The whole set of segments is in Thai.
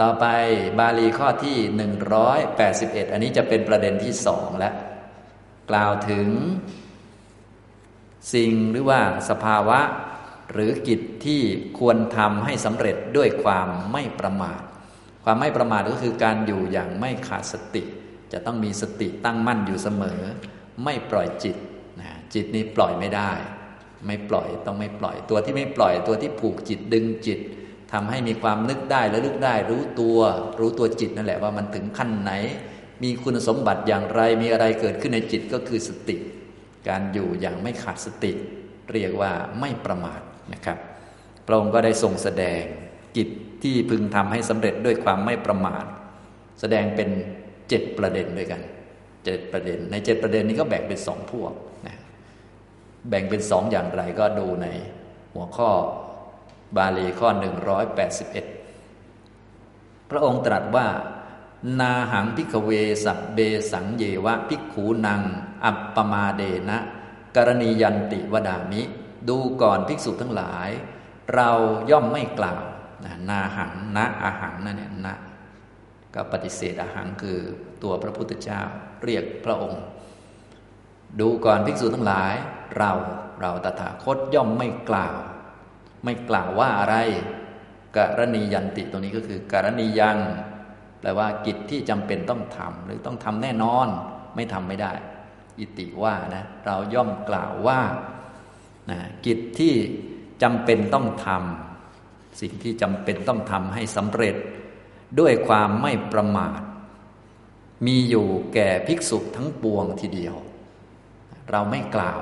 ต่อไปบาลีข้อที่ 181 อันนี้จะเป็นประเด็นที่สองแล้วกล่าวถึง สิ่งหรือว่าสภาวะ หรือกิจที่ควรทำให้สำเร็จด้วยความไม่ประมาท ความไม่ประมาทก็คือการอยู่อย่างไม่ขาดสติ จะต้องมีสติตั้งมั่นอยู่เสมอ ไม่ปล่อยจิตนะจิตนี้ปล่อยไม่ได้ ไม่ปล่อยต้องไม่ปล่อยตัวที่ไม่ปล่อยตัวที่ผูกจิตดึงจิต ทำให้มีความนึกได้และลึกได้ รู้ตัว รู้ตัวจิตนั่นแหละว่ามันถึงขั้นไหน มีคุณสมบัติอย่างไรมีอะไรเกิดขึ้นในจิตก็คือสติ การอยู่อย่างไม่ขาดสติ เรียกว่าไม่ประมาทนะครับพระองค์ก็ได้ทรงแสดงกิจที่พึงทำให้สำเร็จด้วยความไม่ประมาท แสดงเป็นเจ็ดประเด็นด้วยกันเจ็ดประเด็น ในเจ็ดประเด็นนี้ก็แบ่งเป็นสองพวกนะแบ่งเป็นสองอย่างไรก็ดูในหัวข้อ บาลีข้อ 181 พระองค์ตรัสว่า นาหังพิกเวสับเบสังเยวะพิกขูนัง อัปปมาเดนะกรณียันติวดามิ ดูก่อนภิกษุทั้งหลาย เราย่อมไม่กล่าวนาหังนะอาหังนั่นเนี่ยนะก็ปฏิเสธอาหังคือตัวพระพุทธเจ้าเรียกพระองค์ ดูก่อนภิกษุทั้งหลาย เราเราตถาคตย่อมไม่กล่าว ไม่กล่าวว่าอะไรกรณียันติตรงนี้ก็คือการณียังแปลว่ากิจที่จำเป็นต้องทำหรือต้องทำแน่นอน ไม่ทำไม่ได้ อิติว่านะเราย่อมกล่าวว่านะกิจที่จำเป็นต้องทำสิ่งที่จำเป็นต้องทำให้สำเร็จ ด้วยความไม่ประมาท มีอยู่แก่ภิกษุทั้งปวงทีเดียว เราไม่กล่าว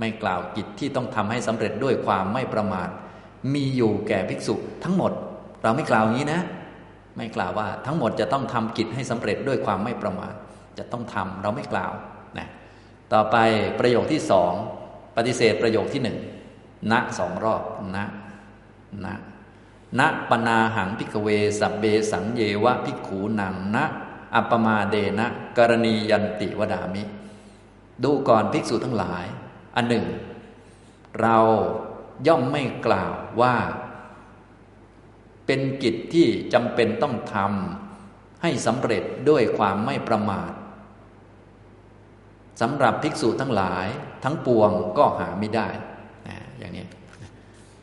ไม่กล่าวกิจที่ต้องทำให้สำเร็จด้วยความไม่ประมาท มีอยู่แก่ภิกษุทั้งหมด เราไม่กล่าวงี้นะ ไม่กล่าวว่าทั้งหมดจะต้องทำกิจให้สำเร็จด้วยความไม่ประมาทจะต้องทำเราไม่กล่าวนะต่อไปประโยคที่สองปฏิเสธประโยคที่หนึ่งณสองรอบณณณปนาหังพิกเวสับเบสังเยวะพิกขูนังณอัปมาเดนะกรณียันติวดามิ ดูก่อนภิกษุทั้งหลาย อันหนึ่ง เรา ย่อมไม่กล่าวว่า เป็นกิจที่จำเป็นต้องทำให้สำเร็จด้วยความไม่ประมาทสำหรับภิกษุทั้งหลาย ทั้งปวงก็หาไม่ได้นะอย่างนี้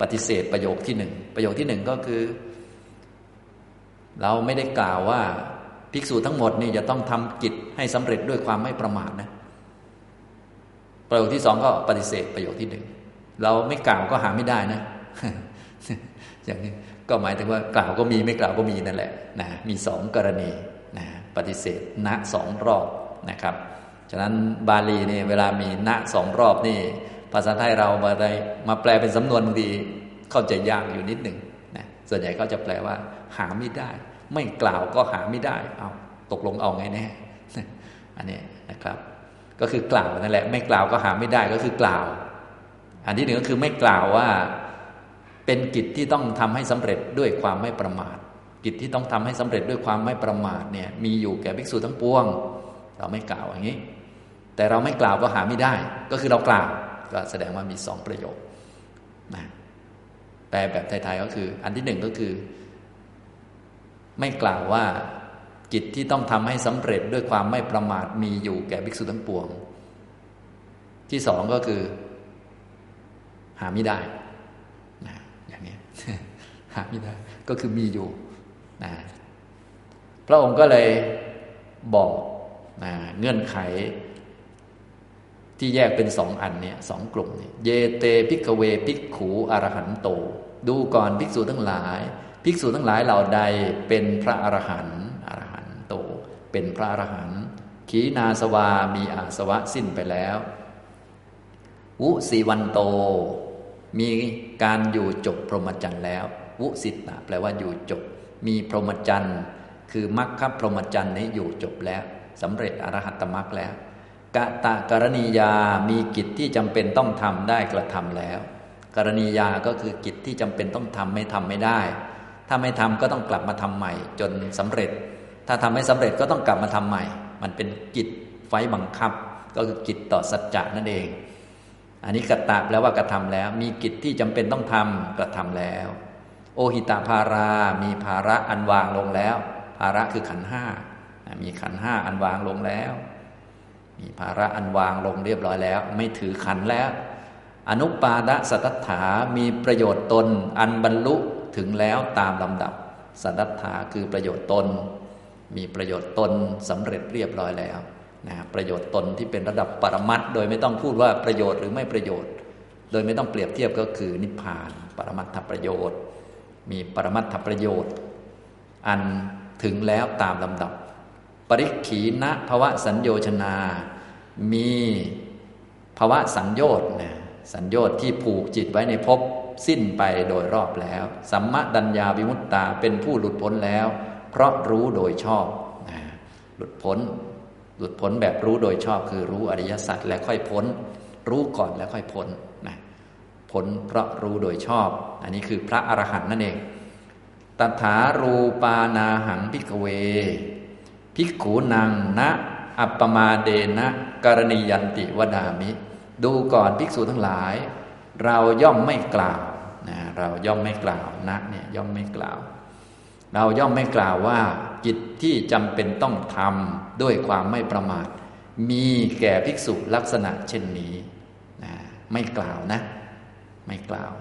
ปฏิเสธประโยคที่หนึ่งประโยคที่หนึ่งก็คือ เราไม่ได้กล่าวว่าภิกษุทั้งหมดนี่จะต้องทำกิจให้สำเร็จด้วยความไม่ประมาทนะประโยคที่สองก็ปฏิเสธประโยคที่หนึ่ง เราไม่กล่าวก็หาไม่ได้นะอย่างนี้ก็หมายถึงว่ากล่าวก็มีไม่กล่าวก็มีนั่นแหละนะมีสองกรณีนะปฏิเสธณสองรอบนะครับ ฉะนั้นบาลีนี่เวลามีณสองรอบนี่ ภาษาไทยเรามาได้มาแปลเป็นสำนวนบางทีเข้าใจยากอยู่นิดหนึ่งนะส่วนใหญ่เขาจะแปลว่า หาไม่ได้ ไม่กล่าวก็หาไม่ได้เอาตกลงเอาไงแน่อันนี้นะครับ ก็คือกล่าวนั่นแหละ ไม่กล่าวก็หาไม่ได้ก็คือกล่าว อันที่หนึ่งก็คือไม่กล่าวว่าเป็นกิจที่ต้องทำให้สำเร็จด้วยความไม่ประมาท กิจที่ต้องทำให้สำเร็จด้วยความไม่ประมาทเนี่ยมีอยู่แก่ภิกษุทั้งปวง เราไม่กล่าวอย่างนี้ แต่เราไม่กล่าวก็หาไม่ได้ ก็คือเรากล่าวก็แสดงว่ามีสองประโยคนะแปลแบบไทยๆก็คือ อันที่หนึ่งก็คือ ไม่กล่าวว่ากิจที่ต้องทำให้สำเร็จด้วยความไม่ประมาทมีอยู่แก่ภิกษุทั้งปวง ที่สองก็คือ หาไม่ได้นะอย่างนี้หาไม่ได้ ก็คือมีอยู่นะพระองค์ก็เลยบอกนะเงื่อนไข ที่แยกเป็นสองอันเนี่ยสองกลุ่มเนี่ยเยเต ภิกขเว ภิกขูอรหันโต ดูก่อนภิกษุทั้งหลาย ภิกษุทั้งหลายเหล่าใดเป็นพระอรหันต์อรหันโต เป็นพระอรหันต์ขีณาสวามีอาสวะสิ้นไปแล้ว วุสีวันโต มีการอยู่จบพรหมจรรย์แล้ว วุสิตะแปลว่าอยู่จบ มีพรหมจรรย์ คือมรรคพรหมจรรย์นี้อยู่จบแล้วสำเร็จอรหัตมรรคแล้วกะตะกรณียามีกิจที่จำเป็นต้องทำได้กระทำแล้ว กรณียาก็คือกิจที่จำเป็นต้องทำไม่ทำไม่ได้ ถ้าไม่ทำก็ต้องกลับมาทำใหม่ จนสำเร็จ ถ้าทำไม่สำเร็จก็ต้องกลับมาทำใหม่ มันเป็นกิจไฟบังคับ ก็คือกิจต่อสัจจะนั่นเอง อันนี้กตะแปลว่ากระทำแล้ว มีกิจที่จำเป็นต้องทำกระทำแล้ว โอหิตาภารา มีภาระอันวางลงแล้ว ภาระคือขันห้ามีขันห้าอันวางลงแล้ว มีภาระอันวางลงเรียบร้อยแล้ว ไม่ถือขันแล้ว อนุปาดสัตถา มีประโยชน์ตน อันบรรลุถึงแล้วตามลำดับ สัตถาคือประโยชน์ตน มีประโยชน์ตนสำเร็จเรียบร้อยแล้ว นะประโยชน์ตนที่เป็นระดับปรมัตโดยไม่ต้องพูดว่าประโยชน์หรือไม่ประโยชน์ โดยไม่ต้องเปรียบเทียบก็คือนิพพาน ปรมัตถประโยชน์ มีปรมัตถประโยชน์ อันถึงแล้วตามลำดับ ปริขีณภวะสัญโยชนา มีภวะสัญโยชน์นะสัญโยชน์ที่ผูกจิตไว้ในภพสิ้นไปโดยรอบแล้ว สัมมทัญญาวิมุตตาเป็นผู้หลุดพ้นแล้ว เพราะรู้โดยชอบนะหลุดพ้น หลุดพ้นแบบรู้โดยชอบคือรู้อริยสัจและค่อยพ้น รู้ก่อนแล้วค่อยพ้นนะพ้นเพราะรู้โดยชอบ อันนี้คือพระอรหันต์นั่นเองตถารูปานาหัง ภิกขเวภิกขูนังนะอัปปมาเทนะกรณียันติวทามิ ดูก่อนภิกษุทั้งหลาย เราย่อมไม่กล่าวนะเราย่อมไม่กล่าวนะเนี่ยย่อมไม่กล่าว เราย่อมไม่กล่าวว่า กิจที่จำเป็นต้องทำด้วยความไม่ประมาท มีแก่ภิกษุลักษณะเช่นนี้นะไม่กล่าวนะ ไม่กล่าว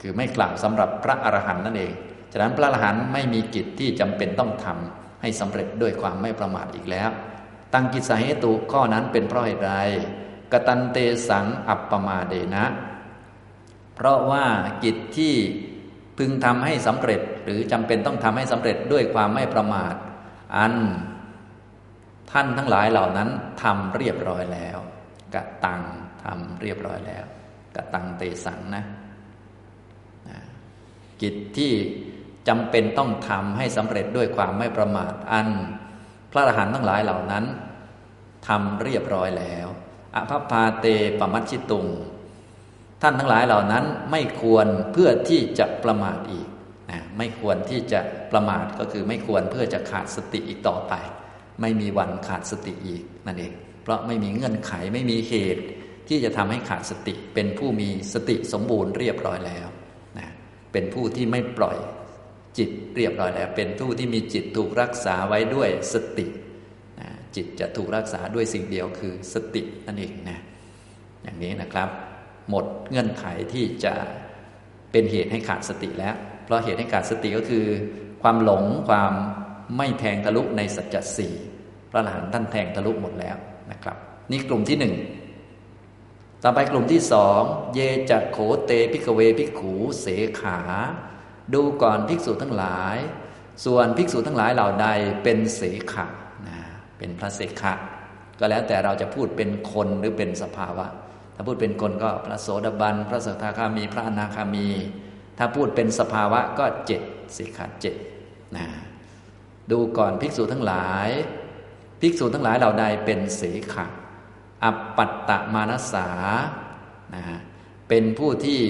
คือไม่กล่าวสำหรับพระอรหันต์นั่นเอง ฉะนั้นพระอรหันต์ไม่มีกิจที่จำเป็นต้องทำให้สำเร็จด้วยความไม่ประมาทอีกแล้ว ตั้งกิจสาเหตุข้อนั้นเป็นเพราะเหตุใดกตันเตสังอัปปมาเดนะ เพราะว่ากิจที่ พึงทำให้สำเร็จหรือจำเป็นต้องทำให้สำเร็จด้วยความไม่ประมาท อัน ท่านทั้งหลายเหล่านั้นทำเรียบร้อยแล้วกะตังทำเรียบร้อยแล้วกะตังเตสังนะกิจที่จำเป็นต้องทำให้สำเร็จด้วยความไม่ประมาท อัน พระอรหันต์ทั้งหลายเหล่านั้นทำเรียบร้อยแล้วอภพาเตปมัชชิตุง ท่านทั้งหลายเหล่านั้นไม่ควรเพื่อที่จะประมาทอีกนะไม่ควรที่จะประมาทก็คือไม่ควรเพื่อจะขาดสติอีกต่อไป ไม่มีวันขาดสติอีกนั่นเอง เพราะไม่มีเงื่อนไขไม่มีเหตุที่จะทำให้ขาดสติ เป็นผู้มีสติสมบูรณ์เรียบร้อยแล้วนะเป็นผู้ที่ไม่ปล่อยจิตเรียบร้อยแล้ว เป็นผู้ที่มีจิตถูกรักษาไว้ด้วยสตินะจิตจะถูกรักษาด้วยสิ่งเดียวคือสตินั่นเองนะอย่างนี้นะครับ หมดเงื่อนไขที่จะเป็นเหตุให้ขาดสติแล้ว เพราะเหตุให้ขาดสติก็คือ ความหลงความไม่แทงทะลุในสัจจสี่พระหลานท่านแทงทะลุหมดแล้วนะครับ นี่กลุ่มที่หนึ่งต่อไปกลุ่มที่สองเยจะโขเตพิกเวพิกขูเสขา ดูก่อนภิกษุทั้งหลาย ส่วนภิกษุทั้งหลายเหล่าใดเป็นเสขะนะเป็นพระเสขะก็แล้วแต่เราจะพูดเป็นคนหรือเป็นสภาวะ ถ้าพูดเป็นคนก็พระโสดาบัน พระสกทาคามี พระอนาคามี ถ้าพูดเป็นสภาวะก็เจ็ดสิกขาเจ็ดนะดูก่อนภิกษุทั้งหลาย ภิกษุทั้งหลายเหล่าใดเป็นเสขะอัปปัตตมานสานะเป็นผู้ที่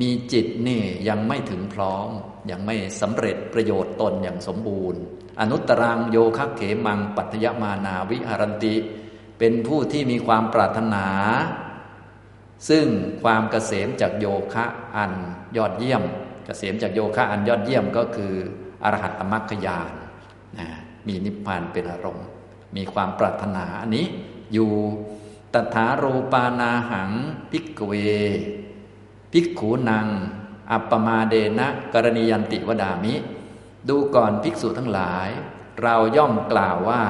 มีจิตนี่ยังไม่ถึงพร้อม ยังไม่สำเร็จประโยชน์ตนอย่างสมบูรณ์ อนุตรังโยคะเขมังปัตยมานาวิหารันติ เป็นผู้ที่มีความปรารถนา ซึ่งความเกษมจากโยคะอันยอดเยี่ยม เกษมจากโยคะอันยอดเยี่ยมก็คืออรหัตมรรคญาณนะมีนิพพานเป็นอารมณ์ มีความปรารถนาอันนี้อยู่ตถารูปานาหังพิกเว พิกขูนัง อัปปมาเดนะกรณียันติวดามิ ดูก่อนภิกษุทั้งหลาย เราย่อมกล่าวว่า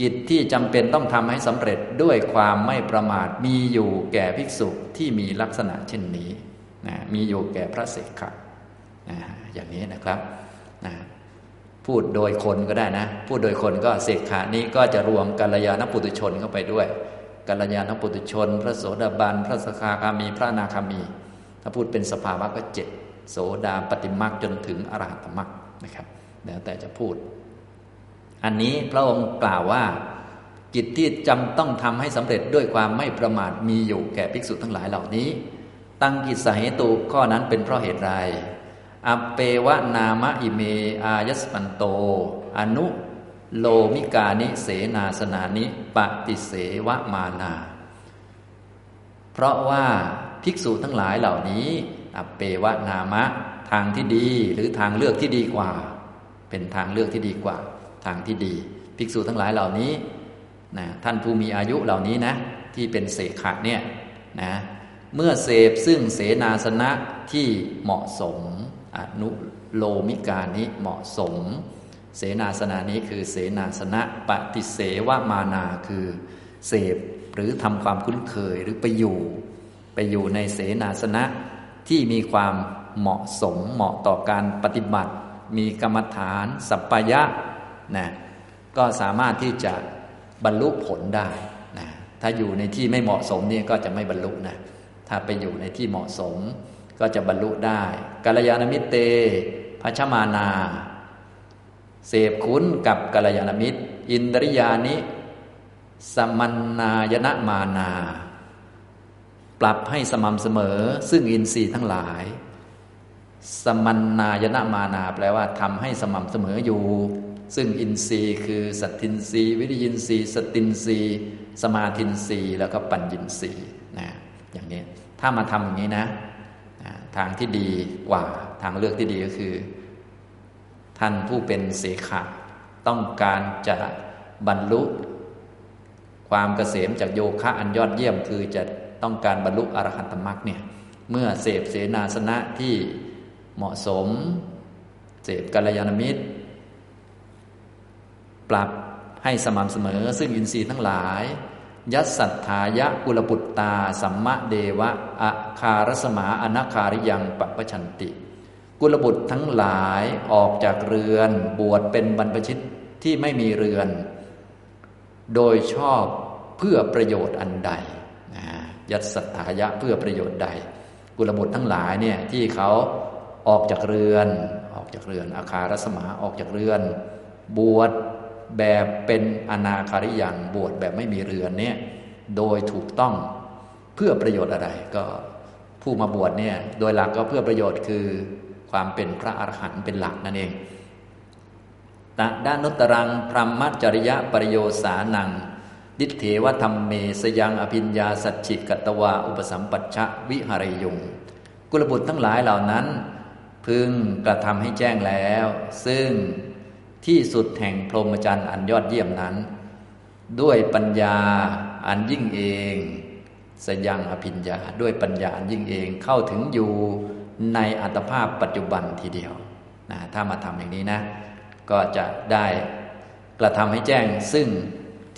กิจที่จำเป็นต้องทำให้สำเร็จด้วยความไม่ประมาทมีอยู่แก่ภิกษุที่มีลักษณะเช่นนี้นะมีอยู่แก่พระเสกขะนะอย่างนี้นะครับนะพูดโดยคนก็ได้นะ พูดโดยคนก็เสกขานี้ก็จะรวมกัลยาณปุตุชนเข้าไปด้วยกัลยาณปุตุชน พระโสดาบัน พระสกาคามี พระนาคามี ถ้าพูดเป็นสภาวะก็เจ็ดโสดาปฏิมักจนถึงอรหัตมักนะครับ แล้วแต่จะพูด อันนี้พระองค์กล่าวว่ากิจที่จำต้องทำให้สำเร็จด้วยความไม่ประมาทมีอยู่แก่ภิกษุทั้งหลายเหล่านี้ ตั้งกิจสาเหตุข้อนั้นเป็นเพราะเหตุไรอเปวะนามะอิเม อายสปันโต อนุ โลมิกานิเสนาสนานิปฏิเสวะมานา เพราะว่าภิกษุทั้งหลายเหล่านี้ อเปวะนามะ ทางที่ดีหรือทางเลือกที่ดีกว่า เป็นทางเลือกที่ดีกว่า ทางที่ดี ภิกษุทั้งหลายเหล่านี้นะท่านผู้มีอายุเหล่านี้นะ ที่เป็นเสขะเนี่ยนะเมื่อเสพซึ่งเสนาสนะที่เหมาะสมอนุโลมิกานิเหมาะสม เสนาสนะนี้คือเสนาสนะปฏิเสวมานาคือ เสพหรือทำความคุ้นเคยหรือไปอยู่ ไปอยู่ในเสนาสนะที่มีความเหมาะสมเหมาะต่อการปฏิบัติ มีกรรมฐาน สัพพยะ นะก็สามารถที่จะบรรลุผลได้นะถ้าอยู่ในที่ไม่เหมาะสมนี่ก็จะไม่บรรลุนะถ้าไปอยู่ในที่เหมาะสม ก็จะบรรลุได้กัลยาณมิตรเตพัชมานา เสพคุ้นกับกัลยาณมิตร อินทริยานิ สมันนายนะมานา ปรับให้สม่ำเสมอ ซึ่งอินทรีย์ทั้งหลาย สมันนายนะมานา แปลว่าทำให้สม่ำเสมออยู่ ซึ่งอินทรีย์คือสัตทินทรีย์วิริยินทรีย์สตินทรีย์สมาธินทรีย์แล้วก็ปัญญินทรีย์นะอย่างนี้ถ้ามาทำอย่างนี้นะทางที่ดีกว่าทางเลือกที่ดีก็คือ ท่านผู้เป็นเสขะต้องการจะบรรลุความเกษมจากโยคะอันยอดเยี่ยมคือจะต้องการบรรลุอรหันตมรรคเนี่ยเมื่อเสพเสนาสนะที่เหมาะสม เสพกัลยาณมิตร ปรับให้สม่ำเสมอ ซึ่งอินทรีย์ทั้งหลาย ยัสสัทธายะกุลปุตตา สัมมะเดวะอาคารสมาอนาคาริยังปปชันติ กุลบุตรทั้งหลายออกจากเรือนบวชเป็นบรรพชิตที่ไม่มีเรือน โดยชอบเพื่อประโยชน์อันใดนะยัตสัทธายะเพื่อประโยชน์ใด กุลบุตรทั้งหลายเนี่ยที่เขาออกจากเรือน ออกจากเรือนอาคารสมาออกจากเรือน บวช แบบเป็นอนาคาริยังบวชแบบไม่มีเรือนเนี่ยโดยถูกต้องเพื่อประโยชน์อะไรก็ผู้มาบวชเนี่ยโดยหลักก็เพื่อประโยชน์คือความเป็นพระอรหันต์เป็นหลักนั่นเองตะด้านุตรังพรหมจริยะปริโยสานัง ดิเทวธรรมเมสยังอภิญญาสัจฉิกตวาอุปสัมปัชชะวิหารยุงกุลบุตรทั้งหลายเหล่านั้น พึงกระทำให้แจ้งแล้ว ซึ่ง ที่สุดแห่งพรหมจรรย์อันยอดเยี่ยมนั้น ด้วยปัญญาอันยิ่งเอง สยังอภิญญา ด้วยปัญญาอันยิ่งเองเข้าถึงอยู่ในอัตภาพปัจจุบันทีเดียวนะถ้ามาทำอย่างนี้นะ ก็จะได้กระทำให้แจ้งซึ่ง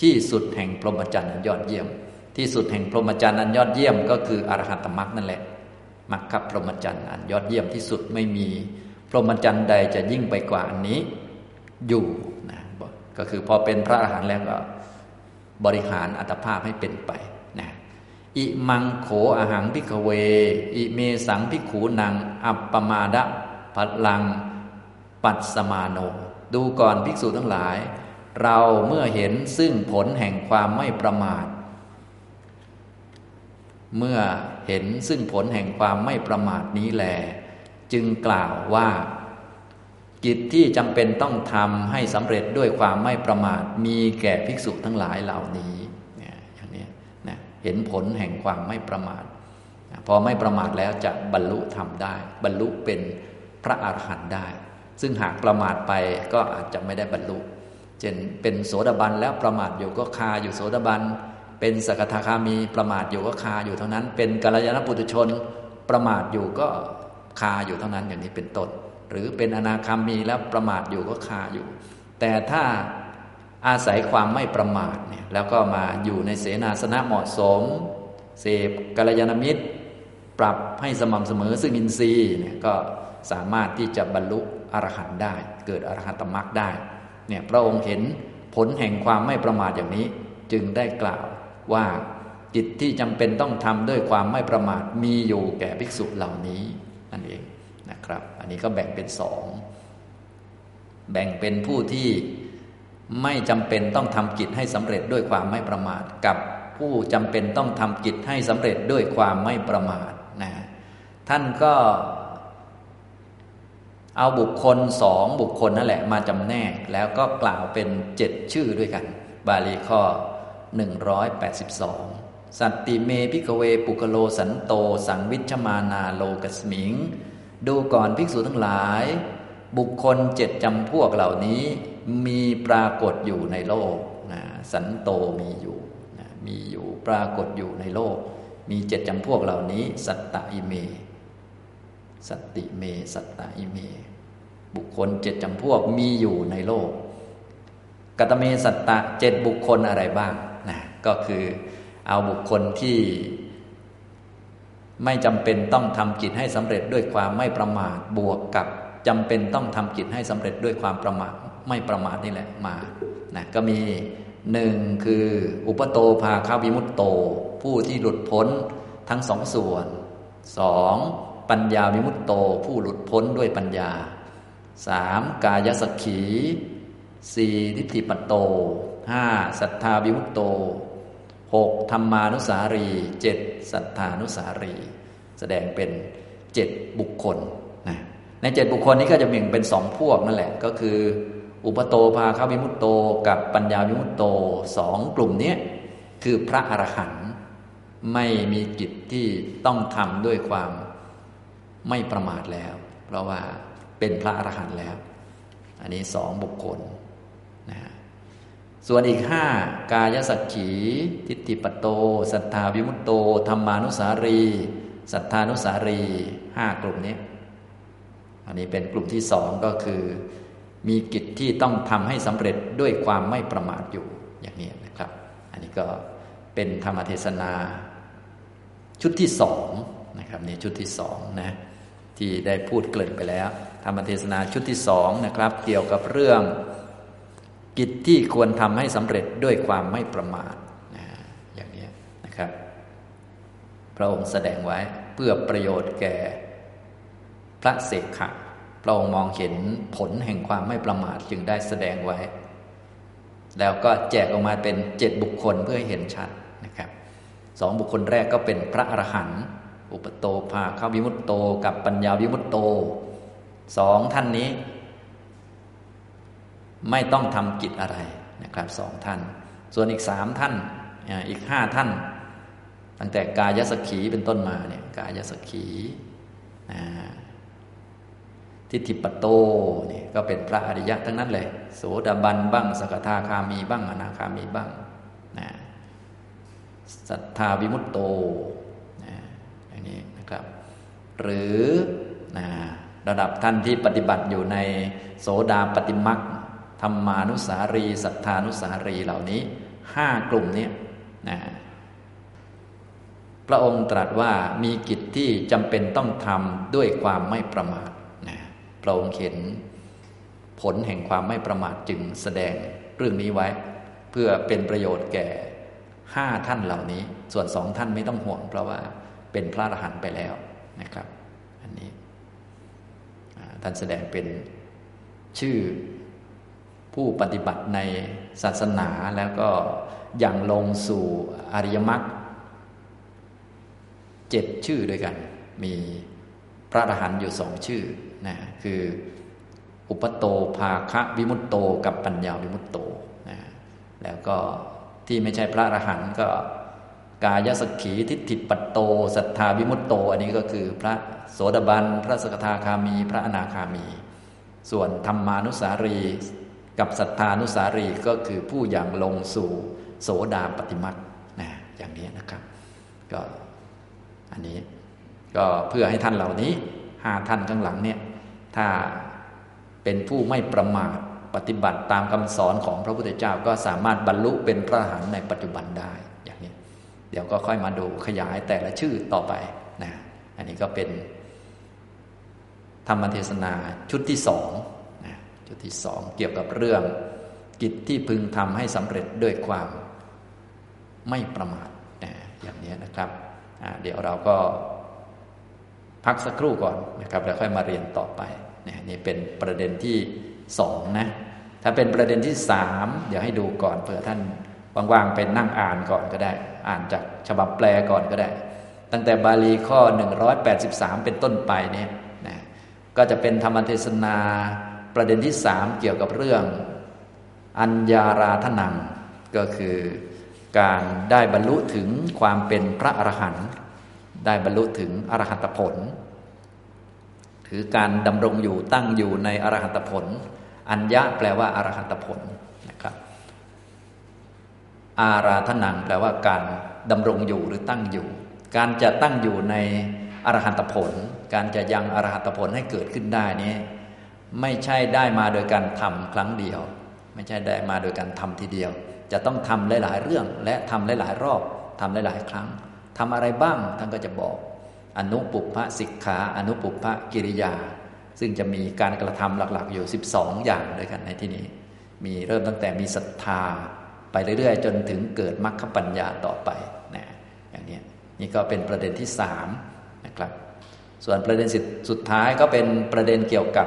ที่สุดแห่งพรหมจรรย์อันยอดเยี่ยม ที่สุดแห่งพรหมจรรย์อันยอดเยี่ยม ก็คืออรหัตมรรคนั่นแหละมรรคพรหมจรรย์อันยอดเยี่ยมที่สุดไม่มี พรหมจรรย์ใดจะยิ่งไปกว่าอันนี้ อยู่นะก็คือพอเป็นพระอรหันต์แล้วก็บริหารอัตภาพให้เป็นไปนะอิมังโขอหังพิกเว อิเมสังพิขูนัง อัปปมาดะพัลัง ปัตสมาโน ดูก่อนภิกษุทั้งหลาย เราเมื่อเห็นซึ่งผลแห่งความไม่ประมาท เมื่อเห็นซึ่งผลแห่งความไม่ประมาทนี้แล จึงกล่าวว่า กิจที่จำเป็นต้องทำให้สำเร็จด้วยความไม่ประมาท มีแก่ภิกษุทั้งหลายเหล่านี้เนี่ยอย่างนี้นะเห็นผลแห่งความไม่ประมาท พอไม่ประมาทแล้วจะบรรลุทำได้ บรรลุเป็นพระอาหารหันต์ได้ ซึ่งหากประมาทไปก็อาจจะไม่ได้บรรลุเช่นเป็นโสดาบันแล้วประมาทอยู่ก็คาอยู่โสดาบัน เป็นสกทาคามีประมาทอยู่ก็คาอยู่เท่านั้น เป็นกัลยาณปุถุชนประมาทอยู่ก็คาอยู่เท่านั้นอย่างนี้เป็นต้น หรือเป็นอนาคามีแล้วประมาทอยู่ก็คาอยู่ แต่ถ้าอาศัยความไม่ประมาทเนี่ยแล้วก็มาอยู่ในเสนาสนะเหมาะสม เสพกัลยาณมิตร ปรับให้สม่ำเสมอซึ่งอินทรีย์เนี่ยก็สามารถที่จะบรรลุอรหันต์ได้ เกิดอรหันตมรรคได้เนี่ยพระองค์เห็นผลแห่งความไม่ประมาทอย่างนี้ จึงได้กล่าวว่ากิจที่จำเป็นต้องทำด้วยความไม่ประมาทมีอยู่แก่ภิกษุเหล่านี้นั่นเอง นะครับ อันนี้ก็แบ่งเป็นสองแบ่งเป็นผู้ที่ไม่จำเป็นต้องทำกิจให้สำเร็จด้วยความไม่ประมาท กับผู้จำเป็นต้องทำกิจให้สำเร็จด้วยความไม่ประมาทนะท่านก็เอาบุคคลสองบุคคลนั่นแหละมาจำแนก แล้วก็กล่าวเป็นเจ็ดชื่อด้วยกัน บาลีข้อ 182 สัตติเม ภิกขเวปุคคลา สันโต สังวิชมานาโลกสมิง ดูก่อนภิกษุทั้งหลาย บุคคลเจ็ดจำพวกเหล่านี้มีปรากฏอยู่ในโลกนะสันโตมีอยู่นะมีอยู่ปรากฏอยู่ในโลก มีเจ็ดจำพวกเหล่านี้ สัตตอิเม สัตติเม สัตตอิเม บุคคลเจ็ดจำพวกมีอยู่ในโลกกัตเมสัตตะเจ็ดบุคคลอะไรบ้างนะก็คือเอาบุคคลที่ ไม่จำเป็นต้องทำกิจให้สำเร็จด้วยความไม่ประมาทบวกกับจำเป็นต้องทำกิจให้สำเร็จด้วยความประมาทไม่ประมาทนี่แหละมานะก็มีหนึ่งคืออุปโตภาคาวิมุตโต ผู้ที่หลุดพ้นทั้งสองส่วนสองปัญญาวิมุตโต ผู้หลุดพ้นด้วยปัญญาสามกายสักขีสี่ทิฏฐิปัตโตห้าศรัทธาวิมุตโต หกธรรมานุสารีเจ็ดสัทธานุสารี แสดงเป็นเจ็ดบุคคลนะในเจ็ดบุคคลนี้ก็จะแบ่งเป็นสองพวกนั่นแหละ ก็คือ อุปโตภาคาวิมุตโต กับปัญญาวิมุตโตสองกลุ่มนี้คือพระอรหันต์ไม่มีกิจที่ต้องทำด้วยความไม่ประมาทแล้ว เพราะว่าเป็นพระอรหันต์แล้ว อันนี้สองบุคคล ส่วนอีกห้ากายสักขี ทิฏฐิปโต สัทธาวิมุตโตธรรมานุสารี สัทธานุสารีห้ากลุ่มนี้ อันนี้เป็นกลุ่มที่สองก็คือ มีกิจที่ต้องทำให้สำเร็จด้วยความไม่ประมาทอยู่อย่างนี้นะครับ อันนี้ก็เป็นธรรมเทศนาชุดที่สองนะครับนี่ชุดที่สองนะที่ได้พูดเกริ่นไปแล้ว ธรรมเทศนาชุดที่สองนะครับ เกี่ยวกับเรื่อง กิจที่ควรทำให้สำเร็จด้วยความไม่ประมาทนะอย่างนี้นะครับ พระองค์แสดงไว้เพื่อประโยชน์แก่พระเสกขะพระองค์มองเห็นผลแห่งความไม่ประมาทจึงได้แสดงไว้ แล้วก็แจกออกมาเป็นเจ็ดบุคคลเพื่อให้เห็นชัดนะครับสองบุคคลแรกก็เป็นพระอรหันต์อุปโตภาคาวิมุตโต กับปัญญาวิมุตโตสองท่านนี้ ไม่ต้องทำกิจอะไรนะครับสองท่าน ส่วนอีกสามท่านอีกห้าท่าน ตั้งแต่กายสกีเป็นต้นมาเนี่ยกายสกีทิฏฐิปโตนี่ก็เป็นพระอริยะทั้งนั้นเลยโสดาบันบ้าง สกทาคามีบ้างอนาคามีบ้างนะสัทธาวิมุตโตนะอย่างนี้นะครับ หรือนะระดับท่านที่ปฏิบัติอยู่ในโสดาปฏิมัก ธรรมานุสารีศรัทธานุสารีเหล่านี้ห้ากลุ่มนี้นะพระองค์ตรัสว่ามีกิจที่จำเป็นต้องทำด้วยความไม่ประมาทนะพระองค์เห็นผลแห่งความไม่ประมาทจึงแสดงเรื่องนี้ไว้ เพื่อเป็นประโยชน์แก่ห้าท่านเหล่านี้ ส่วนสองท่านไม่ต้องห่วง เพราะว่าเป็นพระอรหันต์ไปแล้วนะครับ อันนี้ท่านแสดงเป็นชื่อ ผู้ปฏิบัติในศาสนาแล้วก็อย่างลงสู่อริยมรรคเจ็ดชื่อด้วยกัน มีพระอรหันต์อยู่สองชื่อนะคืออุปโตภาคะวิมุตโตกับปัญญาวิมุตโตนะแล้วก็ที่ไม่ใช่พระอรหันต์ก็กายสกีทิฏฐิปัตโตศรัทธาวิมุตโต อันนี้ก็คือพระโสดาบัน พระสกทาคามี พระอนาคามี ส่วนธรรมานุสารี กับศรัทธานุสารีก็คือผู้อย่างลงสู่โสดาปฏิมักนะอย่างนี้นะครับก็อันนี้ก็เพื่อให้ท่านเหล่านี้ห้าท่านข้างหลังเนี่ยถ้าเป็นผู้ไม่ประมาทปฏิบัติตามคำสอนของพระพุทธเจ้าก็สามารถบรรลุเป็นพระหันต์ในปัจจุบันได้อย่างนี้ เดี๋ยวก็ค่อยมาดูขยายแต่ละชื่อต่อไปนะอันนี้ก็เป็นธรรมเทศนาชุดที่สอง จุดที่สองเกี่ยวกับเรื่อง กิจที่พึงทำให้สำเร็จด้วยความไม่ประมาทอย่างนี้นะครับเดี๋ยวเราก็พักสักครู่ก่อนนะครับแล้วค่อยมาเรียนต่อไปนี่นี่เป็นประเด็นที่สองนะถ้าเป็นประเด็นที่สามเดี๋ยวให้ดูก่อนเผื่อท่านว่างๆเป็นนั่งอ่านก่อนก็ได้ อ่านจากฉบับแปลก่อนก็ได้ ตั้งแต่บาลีข้อ 183 เป็นต้นไปเนี่ยนะก็จะเป็นธรรมเทศนา ประเด็นที่สามเกี่ยวกับเรื่อง อัญญาราธนัง ก็คือการได้บรรลุถึงความเป็นพระอรหันต์ได้บรรลุถึงอรหัตผลคือการดำรงอยู่ตั้งอยู่ในอรหัตผล อัญญะแปลว่าอรหัตผลนะครับ อาราธนังแปลว่าการดำรงอยู่หรือตั้งอยู่ การจะตั้งอยู่ในอรหัตผล การจะยังอรหัตผลให้เกิดขึ้นได้นี้ ไม่ใช่ได้มาโดยการทำครั้งเดียว ไม่ใช่ได้มาโดยการทำทีเดียว จะต้องทำหลาย ๆ เรื่องและทำหลาย ๆ รอบทำหลาย ๆ ครั้งทำอะไรบ้างท่านก็จะบอก อนุปุพะสิกขาอนุปุพะกิริยา ซึ่งจะมีการกระทำหลัก ๆ อยู่ 12 อย่างด้วยกันในที่นี้ มีเริ่มตั้งแต่มีศรัทธา ไปเรื่อย ๆ จนถึงเกิดมรรคปัญญาต่อไปนะอย่างนี้นี่ก็เป็นประเด็นที่สามนะครับ ส่วนประเด็นสุดท้ายก็เป็นประเด็นเกี่ยวกับ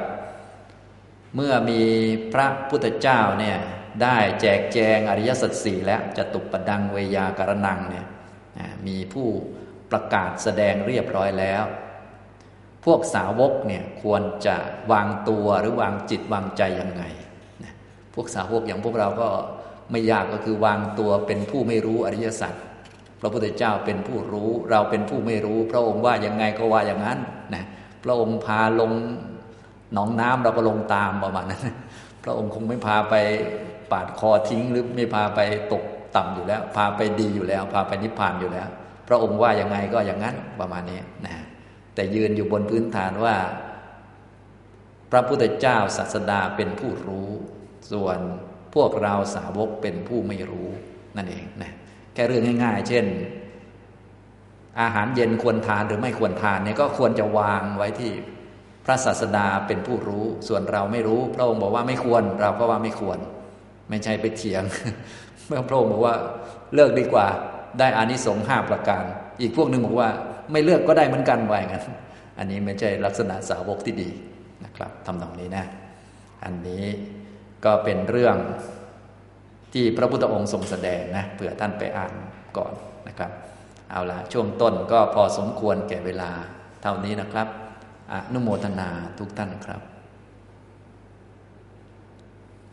เมื่อมีพระพุทธเจ้าเนี่ยได้แจกแจงอริยสัจสี่แล้วจะตุปปดังเวยาการนังเนี่ยมีผู้ประกาศแสดงเรียบร้อยแล้ว พวกสาวกเนี่ยควรจะวางตัวหรือวางจิตวางใจยังไง พวกสาวกอย่างพวกเราก็ไม่ยากก็คือวางตัวเป็นผู้ไม่รู้อริยสัจพระพุทธเจ้าเป็นผู้รู้ เราเป็นผู้ไม่รู้ พระองค์ว่ายังไงก็ว่าอย่างนั้นนะพระองค์พาลง หนองน้ำเราก็ลงตามประมาณนั้น พระองค์คงไม่พาไปปาดคอทิ้งหรือไม่พาไปตกต่ำอยู่แล้ว พาไปดีอยู่แล้ว พาไปนิพพานอยู่แล้ว พระองค์ว่ายังไงก็อย่างนั้นประมาณนี้นะแต่ยืนอยู่บนพื้นฐานว่า พระพุทธเจ้าศาสดาเป็นผู้รู้ ส่วนพวกเราสาวกเป็นผู้ไม่รู้นั่นเองนะแค่เรื่องง่าย ๆ เช่น อาหารเย็นควรทานหรือไม่ควรทานเนี่ยก็ควรจะวางไว้ที่ พระศาสดาเป็นผู้รู้ ส่วนเราไม่รู้ พระองค์บอกว่าไม่ควร เราก็ว่าไม่ควร ไม่ใช่ไปเถียง เมื่อพระองค์บอกว่าเลิกดีกว่า ได้อานิสงส์ห้าประการ อีกพวกหนึ่งบอกว่า ไม่เลือกก็ได้เหมือนกันไว้กันอันนี้ไม่ใช่ลักษณะสาวกที่ดีนะครับทำตรงนี้นะ อันนี้ก็เป็นเรื่องที่พระพุทธองค์ทรงแสดงนะเผื่อท่านไปอ่านก่อนนะครับ เอาละช่วงต้นก็พอสมควรแก่เวลาเท่านี้นะครับ นุโมทนาทุกท่านครับ